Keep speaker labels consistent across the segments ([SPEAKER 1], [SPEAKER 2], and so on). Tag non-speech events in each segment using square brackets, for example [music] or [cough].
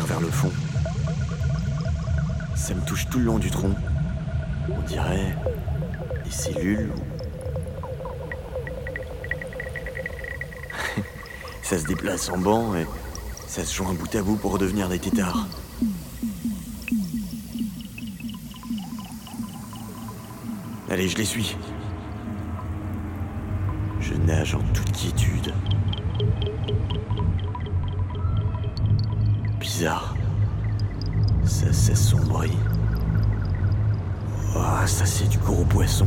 [SPEAKER 1] Vers le fond. Ça me touche tout le long du tronc. On dirait des cellules. [laughs] ça se déplace en banc et ça se joint bout à bout pour redevenir des tétards. Allez, je les suis. Je nage en toute quiétude. Ça s'assombrit. Oh, ça c'est du gros poisson.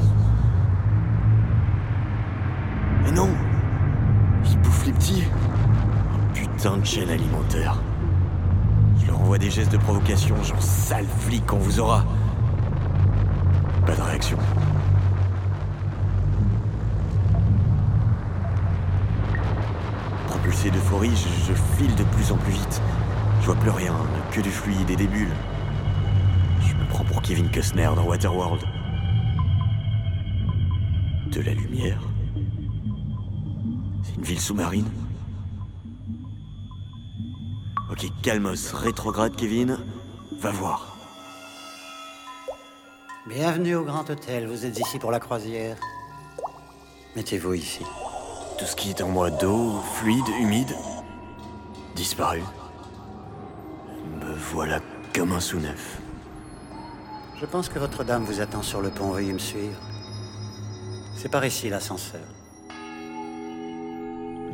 [SPEAKER 1] Mais non Il bouffe les petits. Un putain de chaîne alimentaire. Je leur envoie des gestes de provocation, genre sale flic qu'on vous aura. Pas de réaction. Propulsé d'euphorie, je file de plus en plus vite. Je vois plus rien, que du fluide et des bulles. Je me prends pour Kevin Costner dans Waterworld. De la lumière C'est une ville sous-marine Ok, calmos, rétrograde Kevin. Va voir.
[SPEAKER 2] Bienvenue au Grand Hôtel, vous êtes ici pour la croisière. Mettez-vous ici.
[SPEAKER 1] Tout ce qui est en moi d'eau, fluide, humide, disparu. Voilà comme un sous-neuf.
[SPEAKER 2] Je pense que votre dame vous attend sur le pont, veuillez me suivre. C'est par ici l'ascenseur.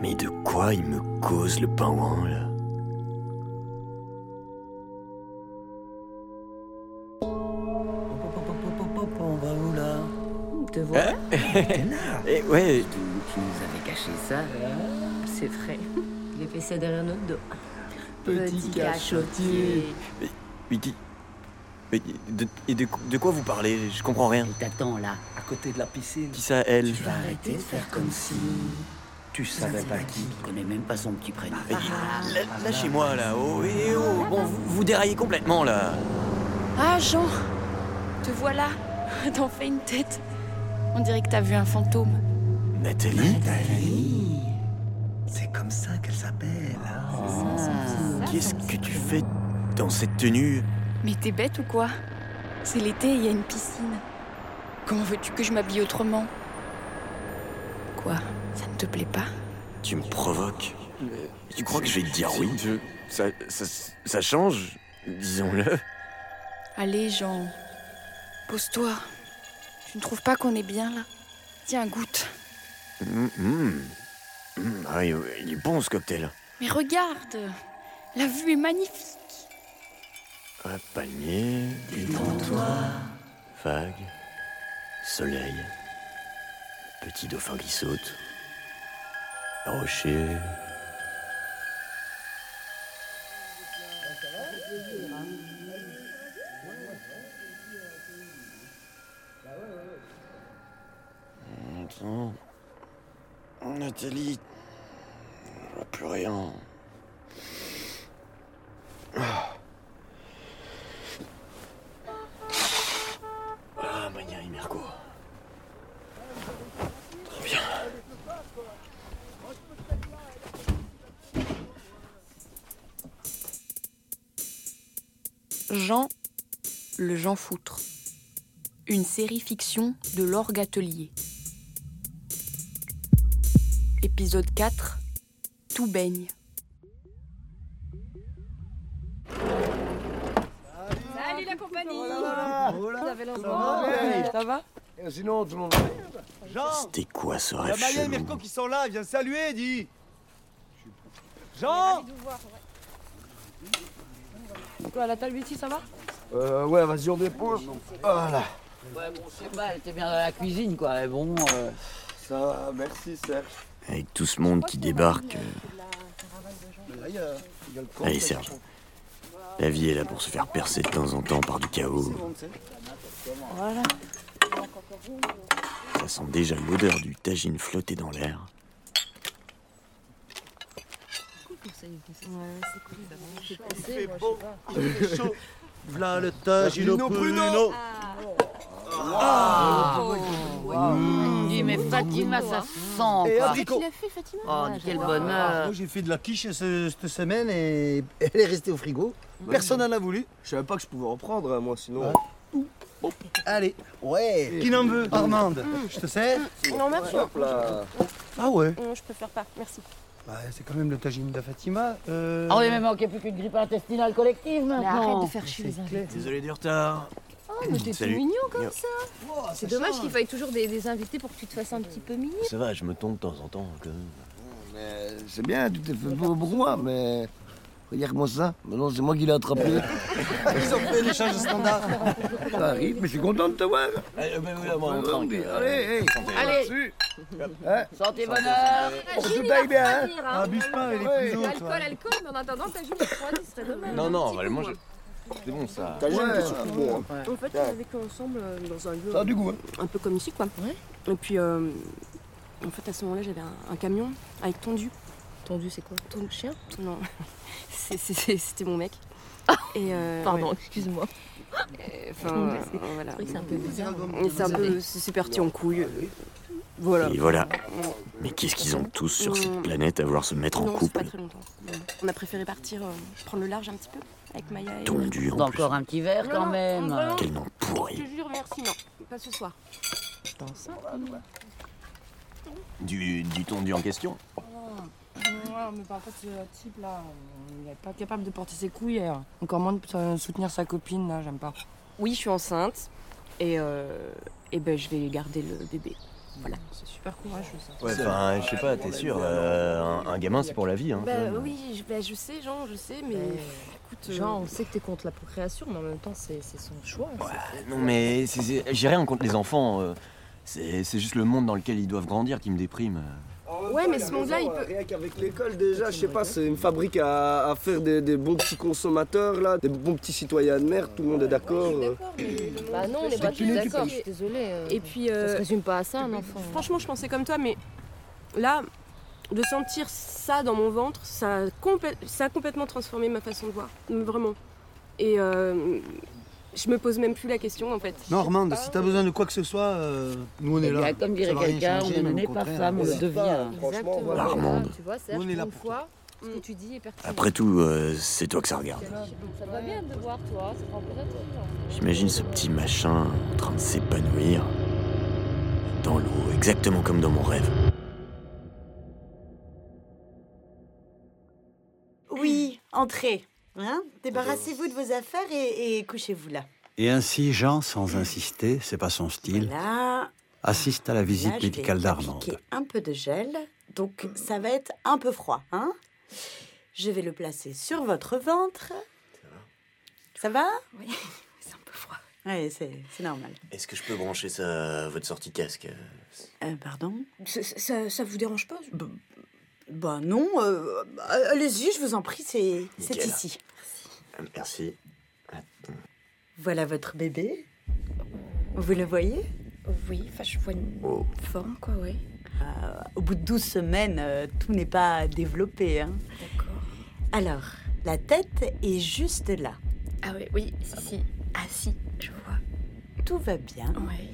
[SPEAKER 1] Mais de quoi il me cause le pingouin là?
[SPEAKER 2] On va où là?
[SPEAKER 3] Te voilà
[SPEAKER 1] Eh ouais,
[SPEAKER 3] tu, tu nous avais caché ça. C'est vrai. Il a fait ça derrière notre dos.
[SPEAKER 4] Petit cachotier.
[SPEAKER 1] mais qui. Mais de, et de, de quoi vous parlez? Je comprends rien.
[SPEAKER 3] Il t'attend là.
[SPEAKER 4] À côté de la piscine.
[SPEAKER 1] Qui ça, elle?
[SPEAKER 3] Tu vas arrêter de faire comme si.
[SPEAKER 4] Tu savais pas qui
[SPEAKER 3] Tu connais même pas son petit prénom.
[SPEAKER 1] Mais la- Lâchez-moi là, oh, eh, oh. Bon, vous, vous déraillez complètement là.
[SPEAKER 5] Ah, Jean Te voilà T'en fais une tête. On dirait que t'as vu un fantôme.
[SPEAKER 1] Nathalie
[SPEAKER 4] C'est comme ça qu'elle s'appelle. hein.
[SPEAKER 1] Qu'est-ce que tu fais dans cette tenue?
[SPEAKER 5] Mais t'es bête ou quoi? C'est l'été et il y a une piscine. Comment veux-tu que je m'habille autrement? Quoi? Ça ne te plaît pas?
[SPEAKER 1] Tu me provoques? Tu crois que je vais te dire oui? ça, ça, ça change, disons-le.
[SPEAKER 5] Allez, Jean. Pose-toi. Tu ne trouves pas qu'on est bien là? Tiens, goûte.
[SPEAKER 1] Hum, hum. Hum, ah, il il est bon ce cocktail.
[SPEAKER 5] Mais regarde La vue est magnifique.
[SPEAKER 1] Un palmier, détends-toi. Vague, soleil, petit dauphin qui saute, rocher. Attends. Nathalie, je vois plus rien. Ah, Mania et Mirko. Très bien.
[SPEAKER 5] Jean, le Jean Foutre. Une série fiction de l'Orgue Atelier. Épisode 4 Tout baigne.
[SPEAKER 6] Salut la compagnie
[SPEAKER 7] Ça va
[SPEAKER 4] Sinon, tout le monde.
[SPEAKER 7] Jean
[SPEAKER 1] C'était quoi ce
[SPEAKER 7] Il y a
[SPEAKER 1] rêve
[SPEAKER 7] Maya et Mirko qui sont là, viens saluer, dis Jean
[SPEAKER 6] Quoi, la table ici, ça va?
[SPEAKER 4] Euh, ouais, vas-y, on dépose. Voilà.
[SPEAKER 3] Ouais, bon, je sais pas, elle était bien dans la cuisine quoi. Mais bon. euh,
[SPEAKER 4] Ça va, merci, Serge.
[SPEAKER 1] Avec tout ce monde qui débarque, euh, Allez, Serge. la vie est là pour se faire percer de temps en temps par du chaos.
[SPEAKER 6] Voilà.
[SPEAKER 1] Ça sent déjà l'odeur du tagine flotté dans l'air.
[SPEAKER 7] Il fait beau, il fait chaud. V'là le tagine au pruneau.
[SPEAKER 4] Bruno.
[SPEAKER 3] Mmh, dis
[SPEAKER 8] Oui, mais Fatima, ça sent.
[SPEAKER 4] Et abricot.
[SPEAKER 6] Tu l'as fait, Fatima
[SPEAKER 8] Oh, quel
[SPEAKER 4] Ah,
[SPEAKER 8] bonheur.
[SPEAKER 4] moi, j'ai fait de la quiche ce- cette semaine et [laughs] elle est restée au frigo. Personne n'en a voulu. Je savais pas que je pouvais en prendre, hein, moi, sinon. Allez, ouais. Qui n'en veut Armande, je te sers
[SPEAKER 6] Non, merci.
[SPEAKER 4] Hop là. Ah ouais
[SPEAKER 6] Non, je préfère pas, merci.
[SPEAKER 4] Bah, C'est quand même le tagine de Fatima. Euh...
[SPEAKER 8] Oh, il me manquait plus qu'une grippe intestinale collective
[SPEAKER 6] Mais
[SPEAKER 8] maintenant.
[SPEAKER 6] arrête de faire chier les.
[SPEAKER 1] Désolé du retard.
[SPEAKER 6] Oh, mais t'es tout
[SPEAKER 1] Salut.
[SPEAKER 6] mignon comme
[SPEAKER 1] Yo.
[SPEAKER 6] ça. C'est dommage qu'il faille toujours des, des invités pour que tu te fasses un petit peu mignon.
[SPEAKER 1] Ça va, je me tombe de temps en temps. quand même.
[SPEAKER 4] Mais C'est bien, tu t'es fait pour pour moi, mais. Regarde-moi ça. Maintenant, c'est moi qui l'ai attrapé. [laughs] Ils ont fait l'échange standard. Ça arrive, mais je suis content de te voir.
[SPEAKER 1] Allez, ben oui, là, moi, on tranque.
[SPEAKER 4] Allez, hey.
[SPEAKER 8] Allez.
[SPEAKER 4] Là-dessus. Hein
[SPEAKER 8] Santé bonheur.
[SPEAKER 4] Pour que tout aille bien, hein.
[SPEAKER 6] Ah,
[SPEAKER 4] Abuse pas, elle est plus haute.
[SPEAKER 6] Alcool, alcool, mais en attendant, ta joue est froide, ce serait dommage.
[SPEAKER 1] Non, non, on va le manger. C'est bon ça.
[SPEAKER 4] Ta gêne, t'es surtout bon. hein.
[SPEAKER 6] En fait, on a vécu ensemble euh, dans un lieu
[SPEAKER 4] Ça a du goût, hein.
[SPEAKER 6] un peu comme ici, quoi. Et puis, euh, en fait, à ce moment-là, j'avais un, un camion avec tondu. Tondu, c'est quoi? Tondu chien? Non, [laughs] C'est- c'est- c'est- c'était mon mec. [laughs] Et euh,
[SPEAKER 5] Pardon,
[SPEAKER 6] ouais.
[SPEAKER 5] excuse-moi.
[SPEAKER 6] Et, Enfin, euh, voilà.
[SPEAKER 5] C'est un peu bizarre.
[SPEAKER 6] Et c'est un peu, c'est c'est parti en couille. Voilà.
[SPEAKER 1] Et voilà. Mais qu'est-ce qu'ils ont tous sur cette planète à vouloir se mettre en
[SPEAKER 6] non, c'est
[SPEAKER 1] couple
[SPEAKER 6] pas très longtemps. On a préféré partir, euh, prendre le large un petit peu avec Maya et.
[SPEAKER 1] Tondu en plus.
[SPEAKER 8] Encore un petit verre
[SPEAKER 6] Non,
[SPEAKER 8] quand
[SPEAKER 6] non,
[SPEAKER 8] même.
[SPEAKER 1] Quel nom
[SPEAKER 6] Je
[SPEAKER 1] pourri.
[SPEAKER 6] te jure, merci, non, pas ce soir.
[SPEAKER 1] Du, du tondu en question
[SPEAKER 9] Ouais, mais par contre, ce type là, il n'est pas capable de porter ses couilles. et, euh, Encore moins de soutenir sa copine, là, j'aime pas.
[SPEAKER 6] Oui, je suis enceinte et, euh, et ben, je vais garder le bébé. Voilà.
[SPEAKER 9] C'est super courageux ça.
[SPEAKER 1] Ouais, enfin, je sais pas, t'es sûr, euh, un, un gamin c'est pour la vie. Hein,
[SPEAKER 6] Bah oui, je, bah, je sais, Jean, je sais, mais écoute. euh,
[SPEAKER 5] Genre, on sait que t'es contre la procréation, mais en même temps, c'est son choix.
[SPEAKER 1] Non, mais c'est- c'est- j'ai rien contre les enfants. euh, c'est c'est juste le monde dans lequel ils doivent grandir qui me déprime.
[SPEAKER 6] Ouais, mais ce monde-là, il peut.
[SPEAKER 4] Rien qu'avec l'école, déjà, je sais pas, c'est une fabrique à, à faire des, des bons petits consommateurs, là, des bons petits citoyens de merde, tout le monde est d'accord. euh.
[SPEAKER 5] Bah non, on n'est pas tous
[SPEAKER 4] une
[SPEAKER 5] d'accord, je suis désolée. euh,
[SPEAKER 6] Et puis.
[SPEAKER 5] Ça
[SPEAKER 6] euh,
[SPEAKER 5] se résume pas à ça, un enfant.
[SPEAKER 6] Franchement, je pensais comme toi, mais là, de sentir ça dans mon ventre, ça a, ça a complètement transformé ma façon de voir. Vraiment. Et euh, je me pose même plus la question, en fait.
[SPEAKER 4] Non, Armande, si t'as besoin de quoi que ce soit, euh, nous on est
[SPEAKER 8] bien,
[SPEAKER 4] là.
[SPEAKER 8] comme dirait quelqu'un, on n'est pas femme, on le devient.
[SPEAKER 5] Exactement.
[SPEAKER 4] voilà.
[SPEAKER 1] Armande.
[SPEAKER 5] Tu vois,
[SPEAKER 4] Nous, on est là pour
[SPEAKER 5] ce que tu dis est pertinent.
[SPEAKER 1] Après tout, euh, c'est toi que ça regarde.
[SPEAKER 5] Ça te va bien de voir, toi, ça prend plaisir.
[SPEAKER 1] J'imagine ce petit machin en train de s'épanouir dans l'eau, exactement comme dans mon rêve.
[SPEAKER 10] Oui, entrez. Hein Débarrassez-vous de vos affaires et, et couchez-vous là.
[SPEAKER 2] Et ainsi, Jean, sans insister, c'est pas son style, assiste à la visite
[SPEAKER 10] là je vais
[SPEAKER 2] médicale d'Armande.
[SPEAKER 10] un peu de gel, donc ça va être un peu froid. Hein je vais le placer sur votre ventre. Ça va? Oui, [laughs] c'est un peu froid. Oui, c'est normal.
[SPEAKER 1] Est-ce que je peux brancher ça à votre sortie casque?
[SPEAKER 10] Euh, pardon?
[SPEAKER 6] Ça, ça, ça vous dérange pas?
[SPEAKER 10] Bah non, euh, allez-y, je vous en prie, c'est ici.
[SPEAKER 1] Merci.
[SPEAKER 10] Voilà votre bébé. Vous le voyez?
[SPEAKER 6] Oui, enfin, je vois une
[SPEAKER 1] Oh.
[SPEAKER 6] forme, quoi, oui.
[SPEAKER 10] Euh, Au bout de 12 semaines, euh, tout n'est pas développé. Hein.
[SPEAKER 6] D'accord.
[SPEAKER 10] Alors, la tête est juste là.
[SPEAKER 6] Ah oui, oui, si, si. Ah si, je vois.
[SPEAKER 10] Tout va bien.
[SPEAKER 6] Ouais.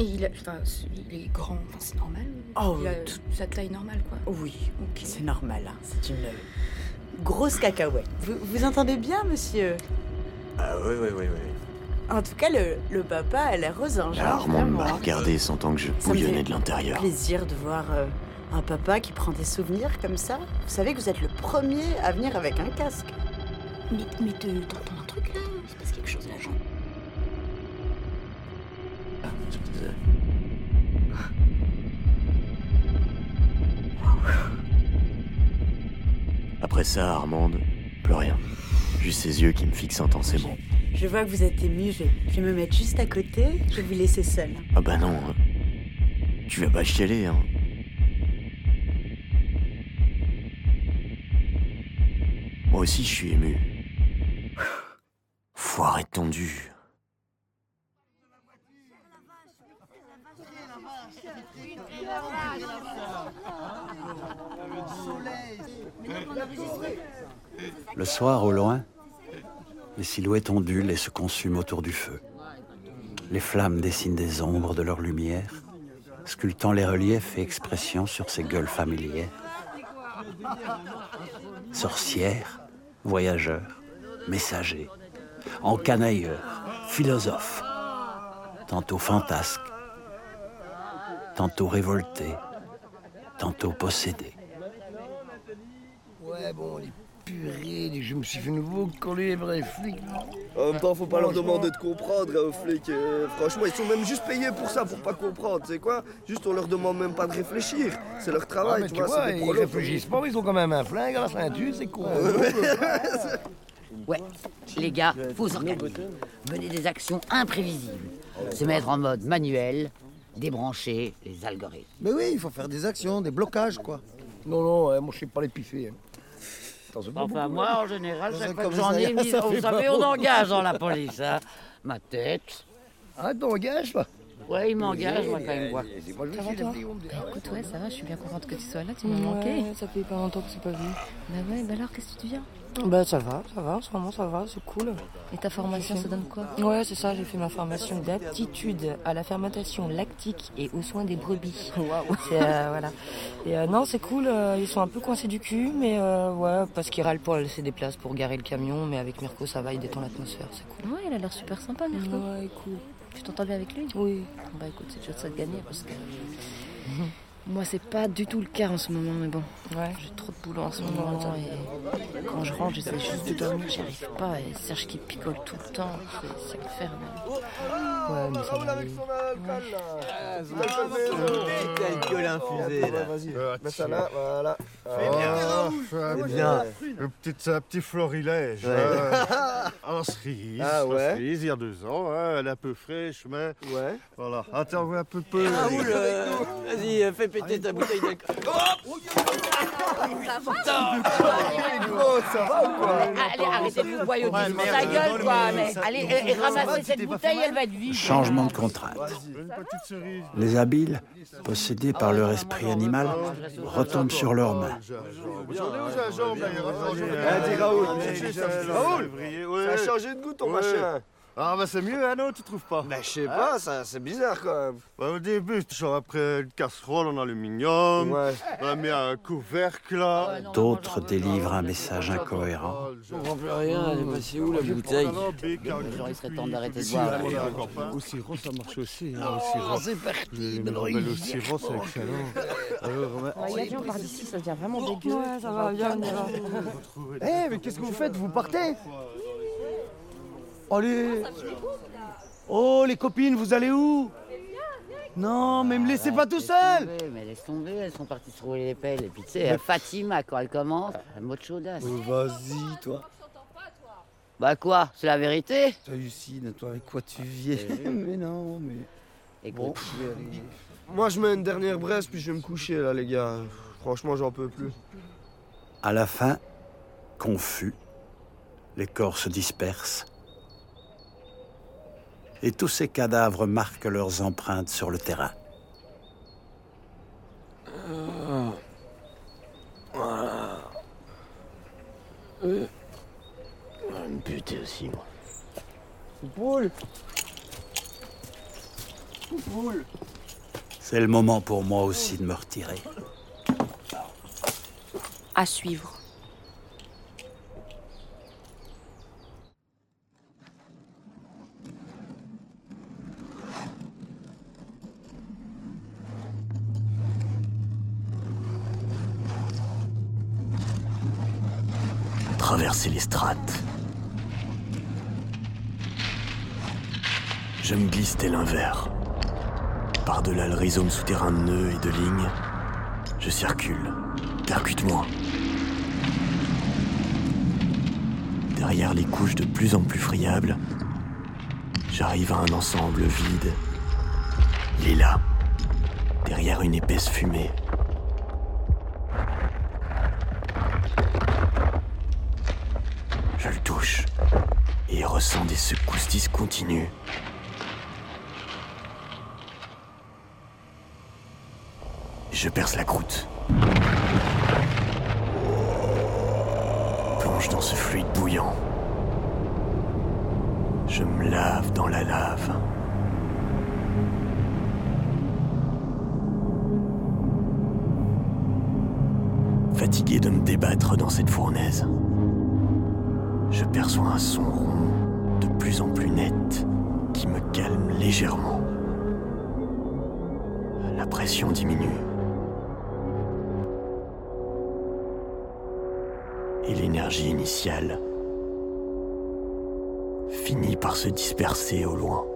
[SPEAKER 6] Et il, a, enfin, il est grand, enfin, c'est normal.
[SPEAKER 10] Oh,
[SPEAKER 6] il a
[SPEAKER 10] tout-
[SPEAKER 6] sa taille normale, quoi.
[SPEAKER 10] Oui, c'est normal. hein. C'est une grosse cacahuète. Vous, vous entendez bien, monsieur?
[SPEAKER 1] Ah oui, oui, oui, oui.
[SPEAKER 10] En tout cas, le, le papa a l'air aux anges. hein,
[SPEAKER 1] Armande m'a regardé sentant que je bouillonnais de l'intérieur.
[SPEAKER 10] plaisir de voir euh, un papa qui prend des souvenirs comme ça. Vous savez que vous êtes le premier à venir avec un casque.
[SPEAKER 6] Mais, mais te- t'entends un truc là?
[SPEAKER 1] Après ça, Armande, plus rien. Juste ses yeux qui me fixent intensément.
[SPEAKER 10] Je vois que vous êtes ému. Je, je vais me mettre juste à côté. Je vais vous laisser seul.
[SPEAKER 1] Ah bah non, hein. tu vas pas chialer, hein. Moi aussi, je suis ému. Foire étendue.
[SPEAKER 2] Le soir, au loin, les silhouettes ondulent et se consument autour du feu. Les flammes dessinent des ombres de leur lumière, sculptant les reliefs et expressions sur ces gueules familières. Sorcières, voyageurs, messagers, encanailleurs, philosophes, tantôt fantasques, tantôt révoltés, tantôt possédés.
[SPEAKER 11] Je me suis fait nouveau coller les vrais flics.
[SPEAKER 12] En même temps, faut pas leur demander de comprendre hein, aux flics. euh, franchement, ils sont même juste payés pour ça, pour pas comprendre. C'est quoi? Juste, on leur demande même pas de réfléchir. C'est leur
[SPEAKER 11] Ah,
[SPEAKER 12] travail, tu
[SPEAKER 11] tu
[SPEAKER 12] vois.
[SPEAKER 11] vois,
[SPEAKER 12] c'est des
[SPEAKER 11] ils réfléchissent pas, ils ont quand même un flingue à la ceinture, c'est con.
[SPEAKER 8] Ouais, [laughs] les gars, faut s'organiser. Mener des actions imprévisibles. Se mettre en mode manuel, débrancher les algorithmes.
[SPEAKER 4] Mais oui, il faut faire des actions, des blocages, quoi.
[SPEAKER 11] Non, non, moi je sais pas les piffer. hein.
[SPEAKER 8] Enfin, moi,
[SPEAKER 11] hein.
[SPEAKER 8] en général, chaque fois que j'en ai [laughs] mis, vous savez, on engage dans la police, hein. Ma tête.
[SPEAKER 11] Ah, t'engages, toi?
[SPEAKER 8] Ouais, il m'engage, moi, quand il me voit.
[SPEAKER 11] Moi, je
[SPEAKER 9] Ça va,
[SPEAKER 11] suis
[SPEAKER 9] toi
[SPEAKER 11] des petits, on me dit, ah,
[SPEAKER 13] Écoute, ouais, ça va, je suis bien contente que tu sois là, tu m'as manqué.
[SPEAKER 9] ça fait pas longtemps que c'est pas vu.
[SPEAKER 13] Bah ouais, bah alors, qu'est-ce que tu deviens?
[SPEAKER 9] Bah ça va, ça va, en ce moment ça va, c'est cool.
[SPEAKER 13] Et ta formation, ça donne quoi
[SPEAKER 9] Ouais, c'est ça, j'ai fait ma formation d'aptitude à la fermentation lactique et aux soins des brebis. Waouh Voilà. Et euh, non, c'est cool, euh, ils sont un peu coincés du cul, mais euh, ouais, parce qu'ils râlent pour laisser des places pour garer le camion, mais avec Mirko ça va, il détend l'atmosphère, c'est cool.
[SPEAKER 13] Ouais, il a l'air super sympa, Mirko.
[SPEAKER 9] Ouais, cool.
[SPEAKER 13] Tu t'entends bien avec lui
[SPEAKER 9] Oui.
[SPEAKER 13] Bah écoute, c'est déjà ça de gagner parce que. Moi, c'est pas du tout le cas en ce moment, mais bon.
[SPEAKER 9] Ouais.
[SPEAKER 13] J'ai trop de boulot en ce moment. Et quand je rentre, j'essaie juste de dormir, j'y arrive pas. Et Serge qui picole tout le temps, c'est infernal.
[SPEAKER 9] Ouais, mais ça va aller.
[SPEAKER 1] Alcool infusé, là.
[SPEAKER 12] Vas-y, mets ça là, voilà.
[SPEAKER 14] Ah,
[SPEAKER 12] C'est
[SPEAKER 14] bien.
[SPEAKER 12] bien.
[SPEAKER 14] Le petit, un petit florilège. [laughs] Hein. en cerise.
[SPEAKER 12] Ah ouais.
[SPEAKER 14] En cerise, il y a deux ans. hein, Elle est un peu fraîche, mais.
[SPEAKER 12] Ouais.
[SPEAKER 14] Voilà. Attends, un peu peu.
[SPEAKER 1] Raoul, euh, vas-y, euh, fais péter ta bouteille d'alcool.
[SPEAKER 12] Oh, ça va ou quoi
[SPEAKER 8] Allez, arrêtez de vous boyauter
[SPEAKER 1] Ouais,
[SPEAKER 8] gueule, quoi. Mais
[SPEAKER 1] ça-
[SPEAKER 8] allez, et, et ramassez cette bouteille, elle va être vide.
[SPEAKER 2] Changement de contrainte. Les habiles, possédés par leur esprit animal, retombent sur leurs mains.
[SPEAKER 12] Raoul. Ça a changé de goût ton machin.
[SPEAKER 14] Ah, bah c'est mieux, hein, non, tu trouves pas
[SPEAKER 12] Bah, je sais pas, ça, c'est bizarre quand même.
[SPEAKER 14] Bah, au début, genre après une casserole en aluminium,
[SPEAKER 12] Ouais.
[SPEAKER 14] on a mis un couvercle là.
[SPEAKER 2] D'autres délivrent un message incohérent.
[SPEAKER 1] Je comprends plus rien, elle est passée où la bouteille
[SPEAKER 8] Genre, il serait temps d'arrêter de boire.
[SPEAKER 14] Au sirop, ça marche aussi. hein, au
[SPEAKER 11] Oh,
[SPEAKER 14] sirop.
[SPEAKER 11] c'est parti,
[SPEAKER 14] Le sirop, c'est excellent.
[SPEAKER 13] Viens, on part d'ici, ça devient vraiment dégueu.
[SPEAKER 9] Ouais, ça va, bien, on y va.
[SPEAKER 4] Eh, mais qu'est-ce que vous faites Vous partez? Allez Oh, les copines, vous allez où? Non, mais me laissez pas tout seul
[SPEAKER 8] Mais laisse tomber, elles sont parties se rouler les pelles. Et puis tu sais, Fatima, quand elle commence, un mot de chaudasse.
[SPEAKER 4] Vas-y, toi.
[SPEAKER 8] Bah quoi, c'est la vérité?
[SPEAKER 4] Hallucine, toi, avec quoi tu viens? [laughs] Mais non, mais...
[SPEAKER 8] Écoute.
[SPEAKER 12] Moi, je mets une dernière braise, puis je vais me coucher là, les gars. Franchement, j'en peux plus.
[SPEAKER 2] À la fin, confus, les corps se dispersent. Et tous ces cadavres marquent leurs empreintes sur le terrain.
[SPEAKER 1] Une pute aussi, moi.
[SPEAKER 4] Poule
[SPEAKER 2] C'est le moment pour moi aussi de me retirer.
[SPEAKER 5] À suivre.
[SPEAKER 1] Traverser les strates. Je me glisse tel un verre. Par-delà le rhizome souterrain de nœuds et de lignes, je circule. Percute-moi. Derrière les couches de plus en plus friables, j'arrive à un ensemble vide. Il là, derrière une épaisse fumée. ressent des secousses discontinues. Je perce la croûte. Plonge dans ce fluide bouillant. Je me lave dans la lave. Fatigué de me débattre dans cette fournaise, je perçois un son rond plus en plus net, qui me calme légèrement. La pression diminue. Et l'énergie initiale finit par se disperser au loin.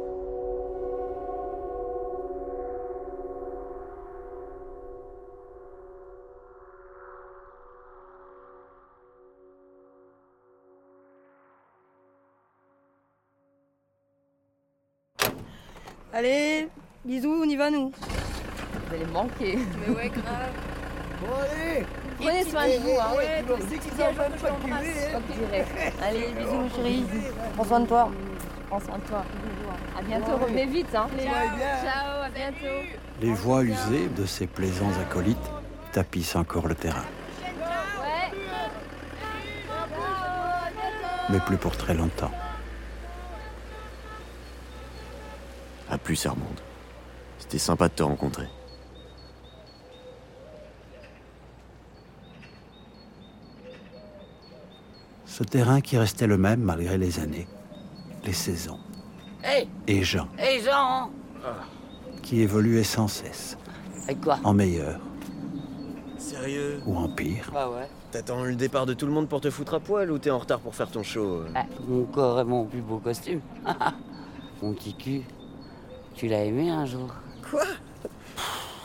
[SPEAKER 15] Bisous, on y va nous.
[SPEAKER 3] Vous allez me manquer.
[SPEAKER 15] Mais ouais, grave.
[SPEAKER 11] Bon, allez
[SPEAKER 3] Prenez soin de vous, hein.
[SPEAKER 11] Ouais, tu
[SPEAKER 3] Si
[SPEAKER 11] tu
[SPEAKER 3] un
[SPEAKER 11] pas hein. [laughs]
[SPEAKER 15] Allez, bisous, mon chéri. Prends soin de toi.
[SPEAKER 3] Prends soin de toi. À bientôt, revenez vite, hein. Ciao, à bientôt.
[SPEAKER 2] Les voix usées de ces plaisants acolytes tapissent encore le terrain. Mais plus pour très longtemps.
[SPEAKER 1] À plus, Armande. C'était sympa de te rencontrer.
[SPEAKER 2] Ce terrain qui restait le même malgré les années, les saisons. Et Jean,
[SPEAKER 8] Hé Jean
[SPEAKER 2] qui évoluait sans cesse,
[SPEAKER 8] Avec quoi?
[SPEAKER 2] En meilleur
[SPEAKER 1] Sérieux?
[SPEAKER 2] Ou en pire.
[SPEAKER 8] Bah ouais.
[SPEAKER 1] T'attends le départ de tout le monde pour te foutre à poil ou t'es en retard pour faire ton show euh?
[SPEAKER 8] Ah, mon corps est mon plus beau costume. [laughs] mon petit cul. Tu l'as aimé un jour?
[SPEAKER 1] Quoi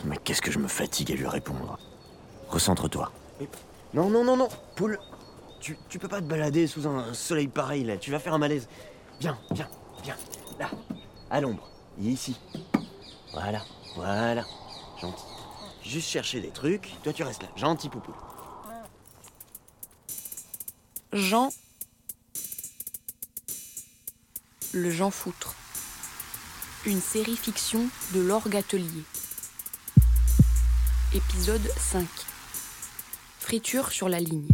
[SPEAKER 1] Mais qu'est-ce que je me fatigue à lui répondre Recentre-toi. Non, non, non, non Poule tu, tu peux pas te balader sous un soleil pareil là, tu vas faire un malaise. Viens, viens, viens. Là, à l'ombre. Il est ici. Voilà, voilà. Gentil. Juste chercher des trucs, toi tu restes là. Gentil poupou.
[SPEAKER 5] Jean. Le Jean Foutre. Une série fiction de l'Orgue Atelier. Épisode 5. Friture sur la ligne.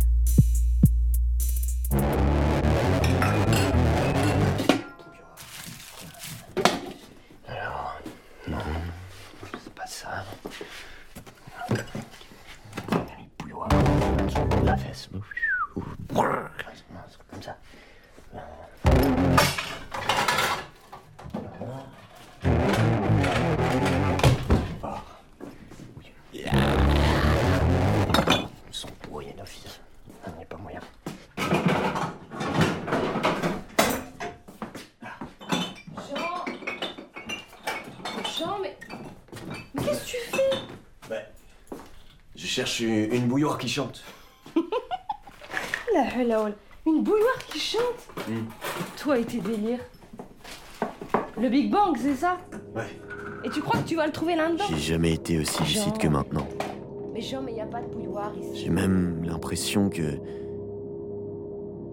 [SPEAKER 1] Cherche une une bouilloire qui chante.
[SPEAKER 15] La halaoul. Une bouilloire qui chante
[SPEAKER 1] Hmm.
[SPEAKER 15] Toi et tes délires. Le Big Bang, c'est ça
[SPEAKER 1] Ouais.
[SPEAKER 15] Et tu crois que tu vas le trouver là-dedans
[SPEAKER 1] J'ai jamais été aussi lucide que maintenant.
[SPEAKER 15] Mais Jean, mais y a pas de bouilloire ici.
[SPEAKER 1] J'ai même l'impression que.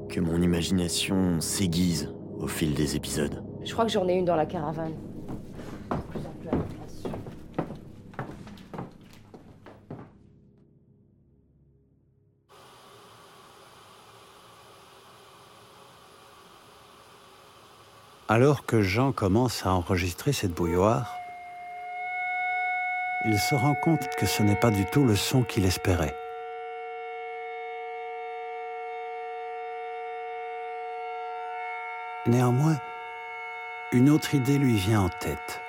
[SPEAKER 1] que mon imagination s'aiguise au fil des épisodes.
[SPEAKER 15] Je crois que j'en ai une dans la caravane. Plus en plus à ma place.
[SPEAKER 2] Alors que Jean commence à enregistrer cette bouilloire, il se rend compte que ce n'est pas du tout le son qu'il espérait. Néanmoins, une autre idée lui vient en tête.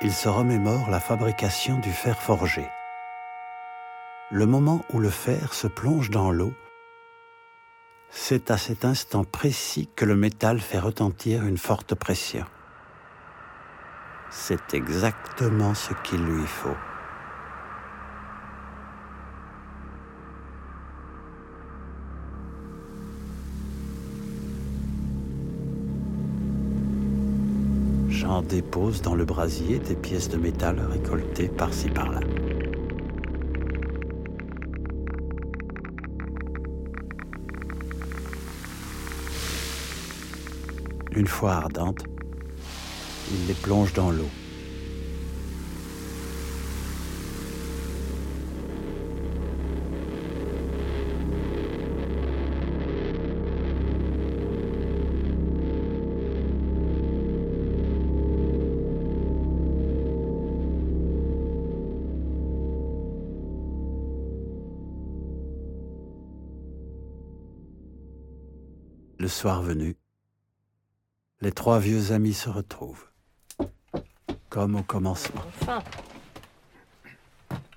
[SPEAKER 2] Il se remémore la fabrication du fer forgé. Le moment où le fer se plonge dans l'eau, c'est à cet instant précis que le métal fait retentir une forte pression. C'est exactement ce qu'il lui faut. Jean dépose dans le brasier des pièces de métal récoltées par-ci par-là. Une fois ardentes, il les plonge dans l'eau. Le soir venu, les trois vieux amis se retrouvent. Comme au commencement.
[SPEAKER 8] Enfin.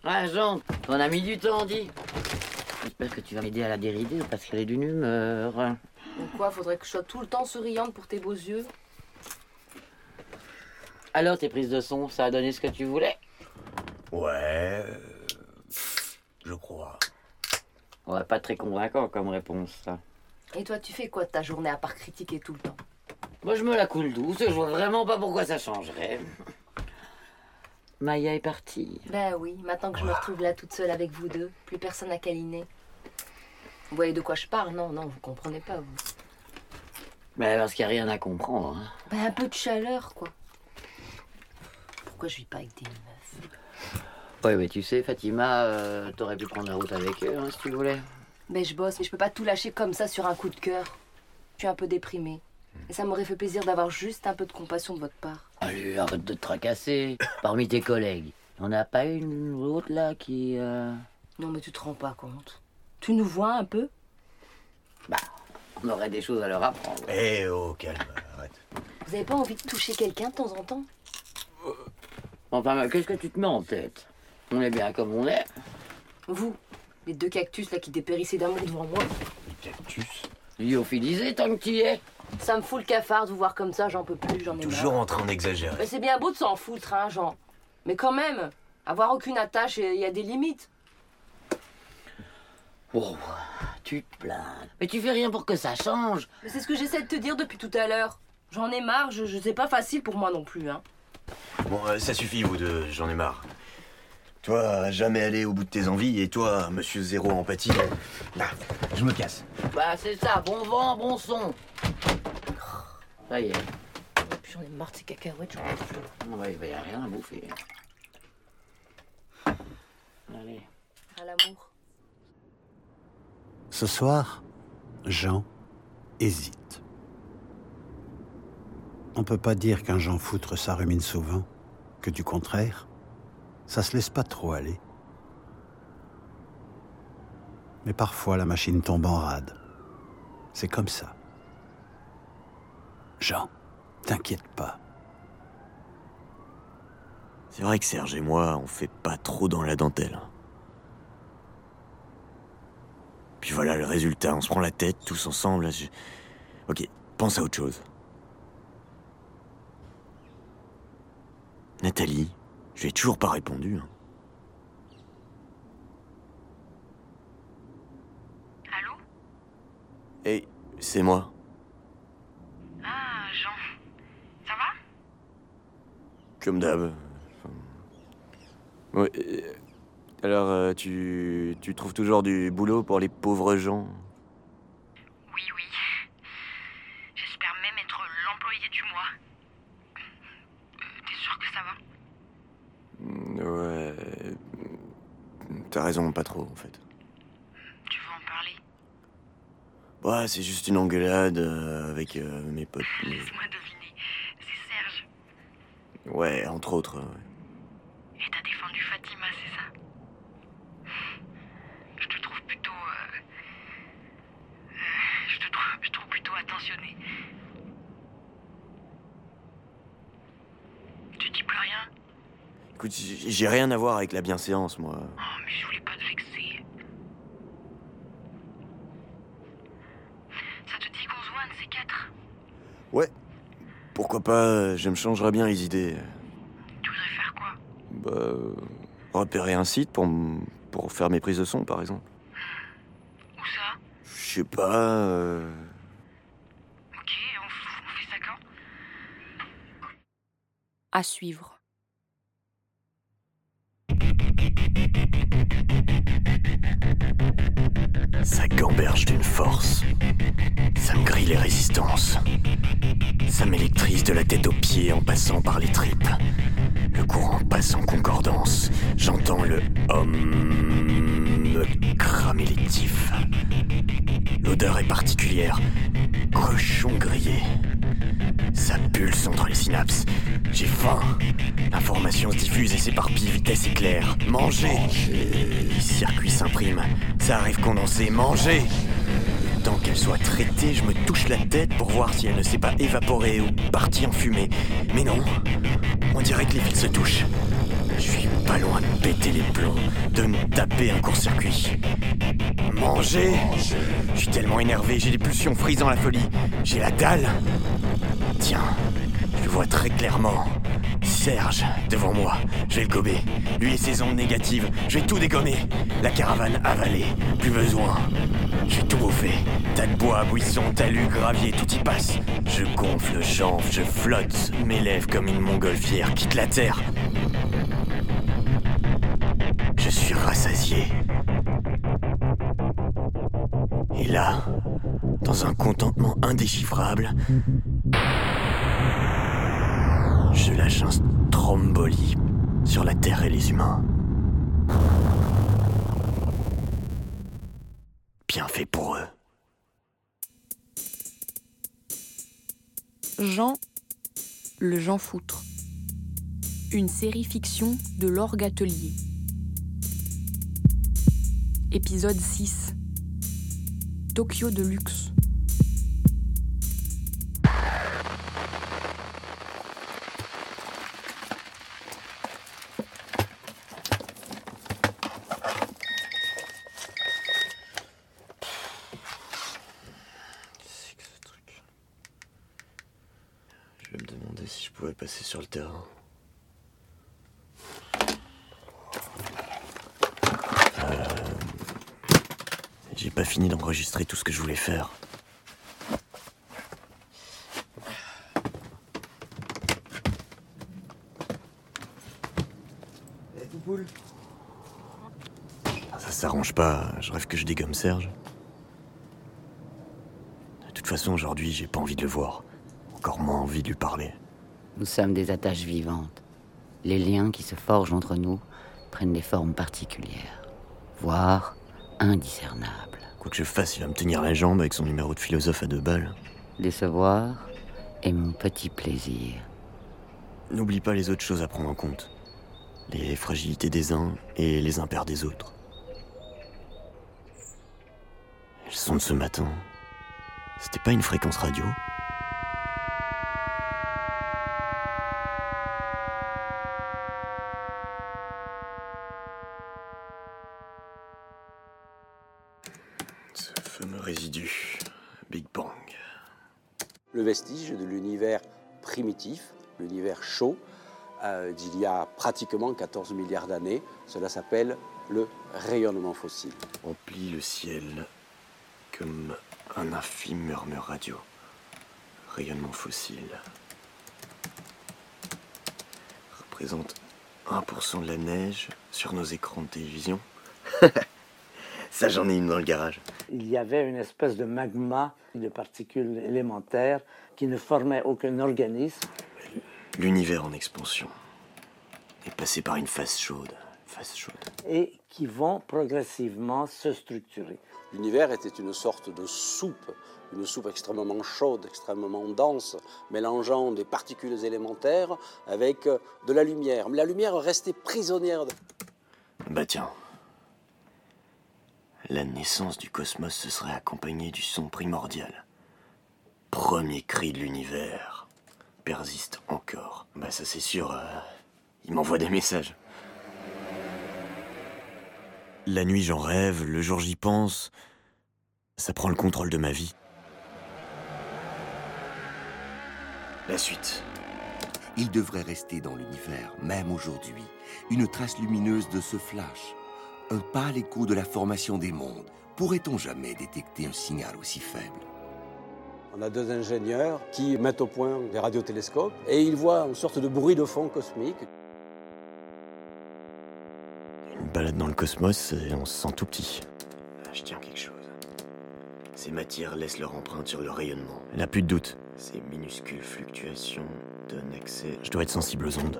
[SPEAKER 8] Ah, Jean, on a mis du temps, dit. J'espère que tu vas m'aider à la dérider parce qu'elle est d'une humeur.
[SPEAKER 13] Donc quoi, faudrait que je sois tout le temps souriante pour tes beaux yeux?
[SPEAKER 8] Alors, tes prises de son, ça a donné ce que tu voulais?
[SPEAKER 1] Ouais. Je crois.
[SPEAKER 8] Ouais, pas très convaincant comme réponse, ça.
[SPEAKER 13] Et toi, tu fais quoi de ta journée à part critiquer tout le temps?
[SPEAKER 8] Moi, je me la coule douce, je vois vraiment pas pourquoi ça changerait. Maya est partie.
[SPEAKER 13] Ben oui, maintenant que je me retrouve là toute seule avec vous deux, plus personne à câliner. Vous voyez de quoi je parle? Non, non, vous comprenez pas, vous.
[SPEAKER 8] Mais parce qu'il n'y a rien à comprendre. hein.
[SPEAKER 13] Ben un peu de chaleur, quoi. Pourquoi je vis pas avec des meufs?
[SPEAKER 8] Ouais, mais tu sais, Fatima, euh, t'aurais pu prendre la route avec eux, hein, si tu voulais.
[SPEAKER 13] Ben je bosse, mais je peux pas tout lâcher comme ça sur un coup de cœur. Je suis un peu déprimée. Et ça m'aurait fait plaisir d'avoir juste un peu de compassion de votre part.
[SPEAKER 8] Allez, arrête de te tracasser. [laughs] Parmi tes collègues, on n'a pas une ou autre là qui. euh,
[SPEAKER 13] Non, mais tu te rends pas compte. Tu nous vois un peu?
[SPEAKER 8] Bah, on aurait des choses à leur apprendre.
[SPEAKER 1] Eh oh, calme, arrête.
[SPEAKER 13] Vous avez pas envie de toucher quelqu'un de temps en temps?
[SPEAKER 8] Enfin, mais qu'est-ce que tu te mets en tête? On est bien comme on est.
[SPEAKER 13] Vous, les deux cactus là qui dépérissaient d'amour devant moi.
[SPEAKER 8] Cactus? Lyophilisé tant que tu y es.
[SPEAKER 13] Ça me fout le cafard de vous voir comme ça, j'en peux plus, j'en ai
[SPEAKER 1] Toujours
[SPEAKER 13] marre.
[SPEAKER 1] en train d'exagérer.
[SPEAKER 13] Mais c'est bien beau de s'en foutre, hein, Jean. Mais quand même, avoir aucune attache, il y a des limites.
[SPEAKER 8] Oh, tu te plains. Mais tu fais rien pour que ça change.
[SPEAKER 13] Mais c'est ce que j'essaie de te dire depuis tout à l'heure. J'en ai marre, je, je sais pas facile pour moi non plus, hein.
[SPEAKER 1] Bon, euh, ça suffit, vous deux, j'en ai marre. Toi, jamais aller au bout de tes envies, et toi, monsieur zéro empathie. Là, je me casse.
[SPEAKER 8] Bah, c'est ça, bon vent, bon son. Ça y est.
[SPEAKER 13] Puis j'en ai marre de ces cacahuètes, j'en peux plus.
[SPEAKER 8] Ouais, il y a rien à bouffer. Allez.
[SPEAKER 13] À l'amour.
[SPEAKER 2] Ce soir, Jean hésite. On peut pas dire qu'un Jean foutre ça rumine souvent, que du contraire, ça se laisse pas trop aller. Mais parfois la machine tombe en rade. C'est comme ça. Jean, t'inquiète pas.
[SPEAKER 1] C'est vrai que Serge et moi, on fait pas trop dans la dentelle. Puis voilà le résultat, on se prend la tête tous ensemble. je- Ok, pense à autre chose. Nathalie, je lui ai toujours pas répondu. hein.
[SPEAKER 16] Allô?
[SPEAKER 1] Hey, c'est moi.
[SPEAKER 16] Ah, Jean. Ça va
[SPEAKER 1] Comme d'hab. Ouais, alors, euh, tu, tu trouves toujours du boulot pour les pauvres gens?
[SPEAKER 16] Oui, oui. J'espère même être l'employé du mois. Euh, T'es sûr que ça va?
[SPEAKER 1] Ouais. T'as raison, pas trop en fait.
[SPEAKER 16] Tu veux en parler?
[SPEAKER 1] Ouais, c'est juste une engueulade euh, avec euh, mes potes.
[SPEAKER 16] Laisse-moi.
[SPEAKER 1] Ouais, entre autres. ouais.
[SPEAKER 16] Et t'as défendu Fatima, c'est ça? Je te trouve plutôt. euh, euh, je te trouve, je trouve plutôt attentionné. Tu dis plus rien?
[SPEAKER 1] Écoute, j'ai rien à voir avec la bienséance, moi.
[SPEAKER 16] Oh, mais je voulais pas te vexer. Ça te dit qu'on se voit un de ces quatre?
[SPEAKER 1] Ouais. Pourquoi pas, euh, je me changerais bien les idées.
[SPEAKER 16] Tu voudrais faire quoi?
[SPEAKER 1] Bah. repérer un site pour, m- pour faire mes prises de son, par exemple.
[SPEAKER 16] Où ça?
[SPEAKER 1] Je sais pas. euh,
[SPEAKER 16] Ok, on fait ça quand?
[SPEAKER 5] À suivre.
[SPEAKER 1] Ça gamberge d'une force. Ça me grille les résistances. Ça m'électrise de la tête aux pieds en passant par les tripes. Le courant passe en concordance. J'entends le homme me cramer les tifs. L'odeur est particulière. Cochon grillé. Ça pulse entre les synapses. J'ai faim. L'information se diffuse et s'éparpille vitesse éclair. Manger. Les circuits s'impriment. Ça arrive condensé. Manger. J'attends qu'elle soit traitée, je me touche la tête pour voir si elle ne s'est pas évaporée ou partie en fumée. Mais non, on dirait que les fils se touchent. Je suis pas loin de péter les plombs, de me taper un court-circuit. Manger Je suis tellement énervé, j'ai des pulsions frisant la folie. J'ai la dalle. Tiens, je vois très clairement. Serge, devant moi, je vais le gober. Lui et ses ondes négatives, je vais tout dégommer. La caravane avalée, plus besoin. Je vais tout bouffer. Tas de bois, buissons, talus, gravier, tout y passe. Je gonfle, j'enfle, je flotte, m'élève comme une montgolfière, quitte la terre. Je suis rassasié. Et là, dans un contentement indéchiffrable, je lâche un stromboli sur la Terre et les humains. Bien fait pour eux.
[SPEAKER 5] Jean, le Jean Foutre. Une série fiction de l'Orgue Atelier. Épisode 6. Tokyo de luxe.
[SPEAKER 1] Je vais me demander si je pouvais passer sur le terrain. Euh, J'ai pas fini d'enregistrer tout ce que je voulais faire.
[SPEAKER 4] Eh,
[SPEAKER 1] Ça s'arrange pas, je rêve que je dégomme Serge. De toute façon, aujourd'hui, j'ai pas envie de le voir. Encore moins envie de lui parler.
[SPEAKER 8] Nous sommes des attaches vivantes. Les liens qui se forgent entre nous prennent des formes particulières, voire indiscernables.
[SPEAKER 1] Quoi que je fasse, il va me tenir la jambe avec son numéro de philosophe à deux balles.
[SPEAKER 8] Décevoir est mon petit plaisir.
[SPEAKER 1] N'oublie pas les autres choses à prendre en compte. Les fragilités des uns et les impairs des autres. Elles sont de ce matin. C'était pas une fréquence radio Ce fameux résidu. Big Bang.
[SPEAKER 17] le vestige de l'univers l'univers chaud, euh, d'il y a pratiquement 14 milliards d'années. Cela s'appelle le rayonnement fossile.
[SPEAKER 1] Emplit le ciel comme un infime murmure radio. Rayonnement fossile. Représente 1% de la neige sur nos écrans de télévision. [laughs] Ça, j'en ai une dans le garage.
[SPEAKER 18] Il y avait une espèce de magma de particules élémentaires qui ne formaient aucun organisme.
[SPEAKER 1] L'univers en expansion est passé par une phase chaude. Phase chaude.
[SPEAKER 18] et qui vont progressivement se structurer.
[SPEAKER 17] L'univers était une sorte de soupe, une soupe extrêmement chaude, extrêmement dense, mélangeant des particules élémentaires avec de la lumière. Mais la lumière restait prisonnière. de-
[SPEAKER 1] Bah tiens. La naissance du cosmos se serait accompagnée du son primordial. Premier cri de l'univers. Persiste encore. Bah ça c'est sûr, euh, il m'envoie des messages. La nuit j'en rêve, le jour j'y pense. Ça prend le contrôle de ma vie. La suite.
[SPEAKER 19] Il devrait rester dans l'univers, même aujourd'hui, une trace lumineuse de ce flash, un pâle écho de la formation des mondes. Pourrait-on jamais détecter un signal aussi faible?
[SPEAKER 17] On a deux ingénieurs qui mettent au point des radiotélescopes et ils voient une sorte de bruit de fond cosmique.
[SPEAKER 1] Une balade dans le cosmos et on se sent tout petit. Ah, Je tiens quelque chose. Ces matières laissent leur empreinte sur le rayonnement. Elle n'a plus de doute. Ces minuscules fluctuations donnent accès. Je dois être sensible aux ondes,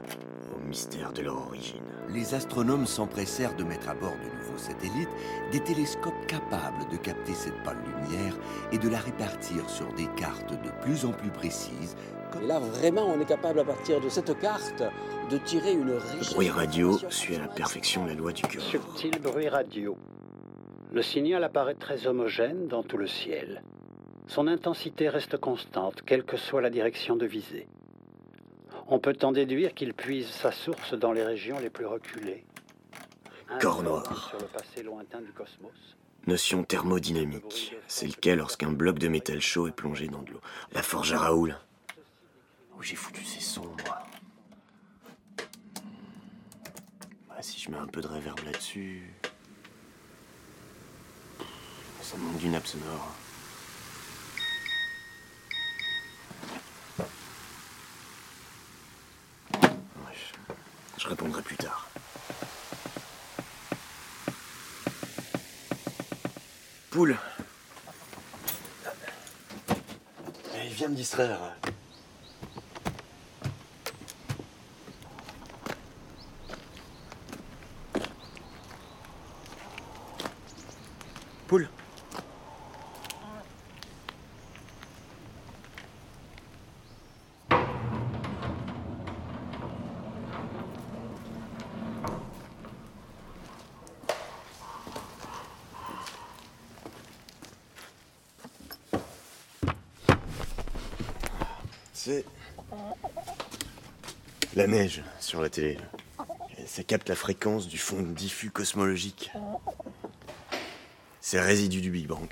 [SPEAKER 1] mystère de leur origine.
[SPEAKER 19] Les astronomes s'empressèrent de mettre à bord de nouveaux satellites des télescopes capables de capter cette pâle lumière et de la répartir sur des cartes de plus en plus précises.
[SPEAKER 17] Et là, vraiment, on est capable, à partir de cette carte, de tirer une
[SPEAKER 1] Le bruit radio suit à la perfection la loi du cœur.
[SPEAKER 20] Subtil bruit radio. Le signal apparaît très homogène dans tout le ciel. Son intensité reste constante, quelle que soit la direction de visée. On peut en déduire qu'il puise sa source dans les régions les plus reculées.
[SPEAKER 1] Corps noir.
[SPEAKER 20] Sur le passé lointain du cosmos.
[SPEAKER 1] Notion thermodynamique. C'est le cas lorsqu'un bloc de métal chaud est plongé dans de l'eau. La forge à Raoul. Où j'ai foutu ces sons, moi. Bah, si je mets un peu de réverb là-dessus. Ça manque d'une nappe sonore. Bref, je répondrai plus tard. Poule. Allez, viens me distraire. Poule. C'est la neige sur la télé. Ça capte la fréquence du fond diffus cosmologique. C'est résidu du Big Bang.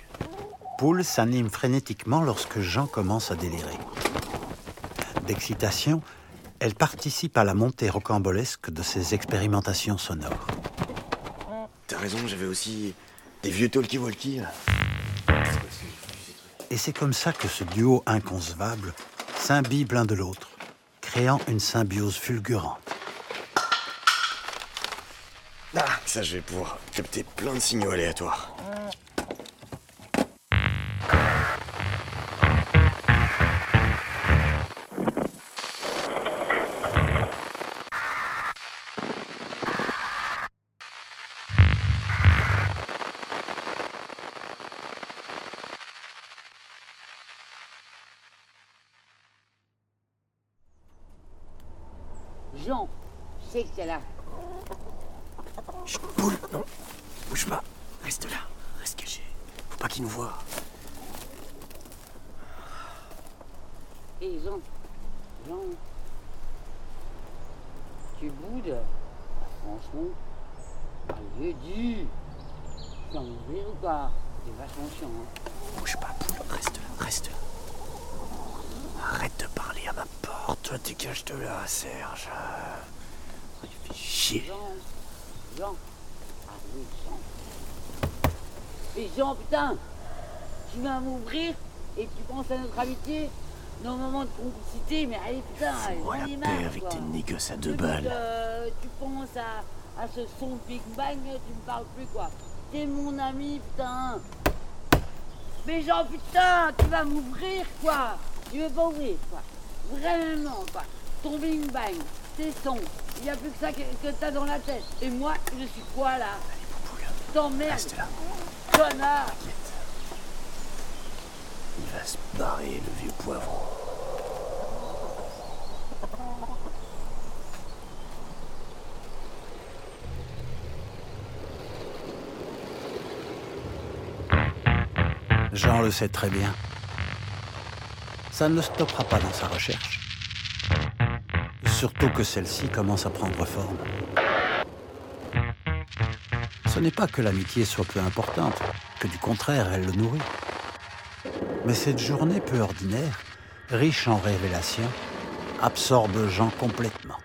[SPEAKER 2] Poule s'anime frénétiquement lorsque Jean commence à délirer. D'excitation, elle participe à la montée rocambolesque de ses expérimentations sonores.
[SPEAKER 1] T'as raison, j'avais aussi des vieux talkie-walkie.
[SPEAKER 2] Et c'est comme ça que ce duo inconcevable s'imbibe l'un de l'autre, créant une symbiose fulgurante.
[SPEAKER 1] Ah, ça, je vais pouvoir capter plein de signaux aléatoires.
[SPEAKER 8] Jean, Jean, tu boudes Franchement, allez, dis Tu vas m'ouvrir ou pas? C'est vachement chiant, hein
[SPEAKER 1] Bouge pas, Poule. Reste là. Reste là. Arrête de parler à ma porte. Toi, dégage de là, Serge. Il fait chier.
[SPEAKER 8] Jean, Jean, allez, Jean. Mais Jean, putain Tu viens m'ouvrir et tu penses à notre amitié? Nos moments de complicité, mais allez, putain,
[SPEAKER 1] Fous-moi
[SPEAKER 8] j'en
[SPEAKER 1] la paix
[SPEAKER 8] marre,
[SPEAKER 1] avec
[SPEAKER 8] quoi.
[SPEAKER 1] tes négoces à deux balles.
[SPEAKER 8] que tu penses à, à ce son Big Bang, tu me parles plus, quoi. T'es mon ami, putain Mais Jean, putain, tu vas m'ouvrir, quoi Tu veux pas ouvrir, quoi Vraiment, quoi Ton Big Bang, tes sons, il n'y a plus que ça que, que t'as dans la tête. Et moi, je suis quoi, là? T'emmerdes Connard
[SPEAKER 1] Il va se barrer, le vieux poivron.
[SPEAKER 2] Jean le sait très bien. Ça ne le stoppera pas dans sa recherche. Surtout que celle-ci commence à prendre forme. Ce n'est pas que l'amitié soit peu importante, que du contraire, elle le nourrit. Mais cette journée peu ordinaire, riche en révélations, absorbe Jean complètement.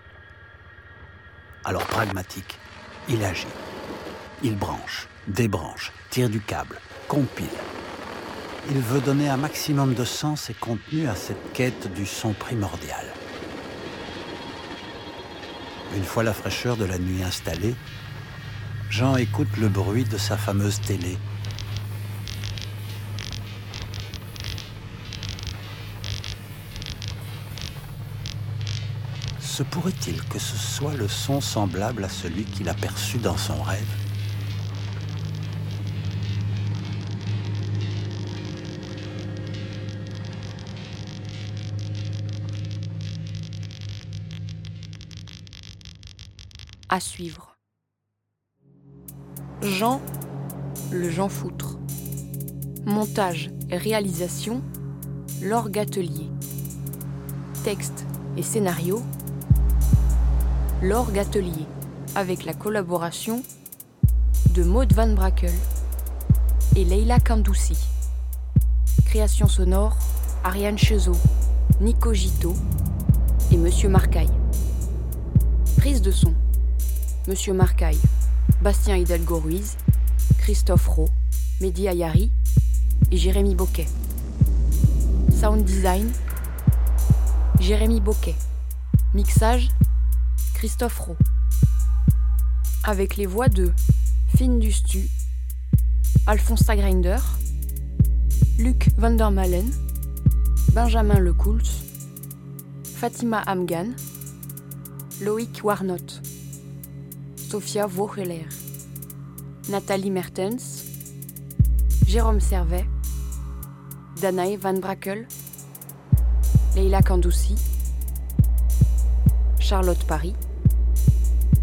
[SPEAKER 2] Alors pragmatique, il agit. Il branche, débranche, tire du câble, compile. Il veut donner un maximum de sens et contenu à cette quête du son primordial. Une fois la fraîcheur de la nuit installée, Jean écoute le bruit de sa fameuse télé. Se pourrait-il que ce soit le son semblable à celui qu'il a dans son rêve?
[SPEAKER 5] Suivre. Jean le Jean Foutre. Montage et réalisation, Laure Gatelier. Texte et scénario, Laure Gatelier, avec la collaboration de Maud Van Brakel et Leila Kandoussi. Création sonore, Ariane Chezot, Nico Gito et Monsieur Marcaille. Prise de son, Monsieur Marcaille, Bastien Hidalgo Ruiz, Christophe Rowe, Mehdi Ayari et Jérémy Boquet. Sound design, Jérémy Boquet. Mixage, Christophe Rowe. Avec les voix de Finn Dustu, Alphonse Grinder, Luc Vandermalen, Benjamin Lecoultz, Fatima Amgan, Loïc Warnot, Sophia Vaucheler, Nathalie Mertens, Jérôme Servet, Danae Van Brakel, Leila Kandoussi, Charlotte Paris,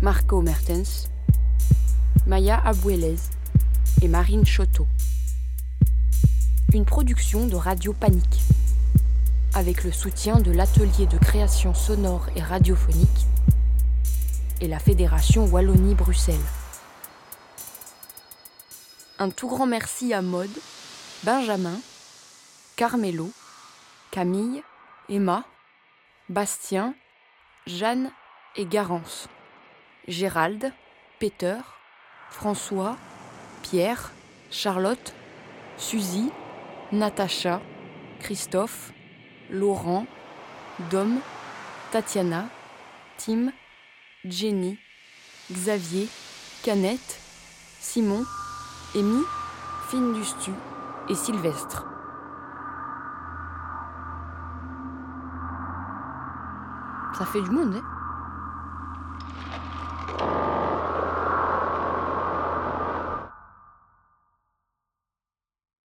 [SPEAKER 5] Marco Mertens, Maya Abuelez et Marine Choteau. Une production de Radio Panique, avec le soutien de l'atelier de création sonore et radiophonique et la Fédération Wallonie-Bruxelles. Un tout grand merci à Maude, Benjamin, Carmelo, Camille, Emma, Bastien, Jeanne et Garance, Gérald, Peter, François, Pierre, Charlotte, Suzy, Natacha, Christophe, Laurent, Dom, Tatiana, Tim, Jenny, Xavier, Canette, Simon, Amy, Fine Dustu et Sylvestre. Ça fait du monde, hein?